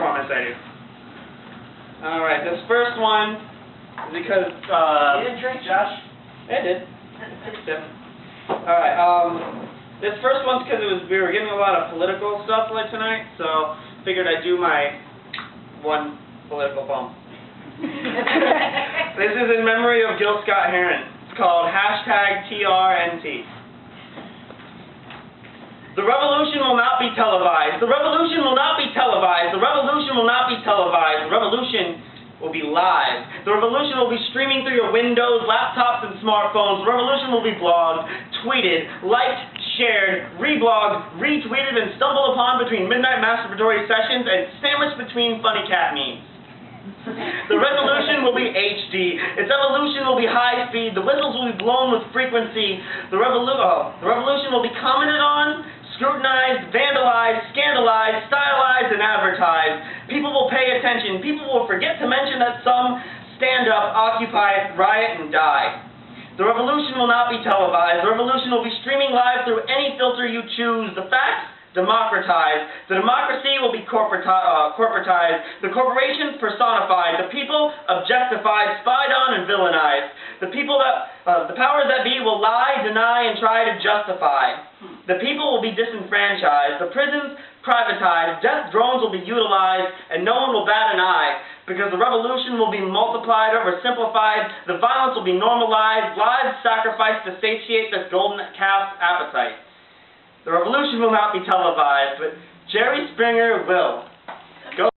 performance I do. Alright, this first one is because, uh... You didn't drink, Josh? I did. Alright, um, this first one's because it was, we were getting a lot of political stuff like tonight, so figured I'd do my one political poem. This is in memory of Gil Scott Heron. It's called hashtag TRNT. The revolution will not be televised. The revolution will not be televised. The revolution will not be televised. The revolution will be live. The revolution will be streaming through your windows, laptops, and smartphones. The revolution will be blogged, tweeted, liked, shared, reblogged, retweeted, and stumbled upon between midnight masturbatory sessions and sandwiched between funny cat memes. The revolution will be HD. Its evolution will be high speed. The whistles will be blown with frequency. The, revolu- oh, the revolution will be commented on, advertised. People will pay attention. People will forget to mention that some stand up, occupy, riot, and die. The revolution will not be televised. The revolution will be streaming live through any filter you choose. The facts democratized. The democracy will be corporati- uh, corporatized. The corporations personified. The people objectified, spied on, and villainized. The people that, uh, the powers that be will lie, deny, and try to justify. The people will be disenfranchised. The prisons privatized. Death drones will be utilized, and no one will bat an eye. Because the revolution will be multiplied, oversimplified. The violence will be normalized. Lives sacrificed to satiate this golden calf's appetite. The revolution will not be televised, but Jerry Springer will.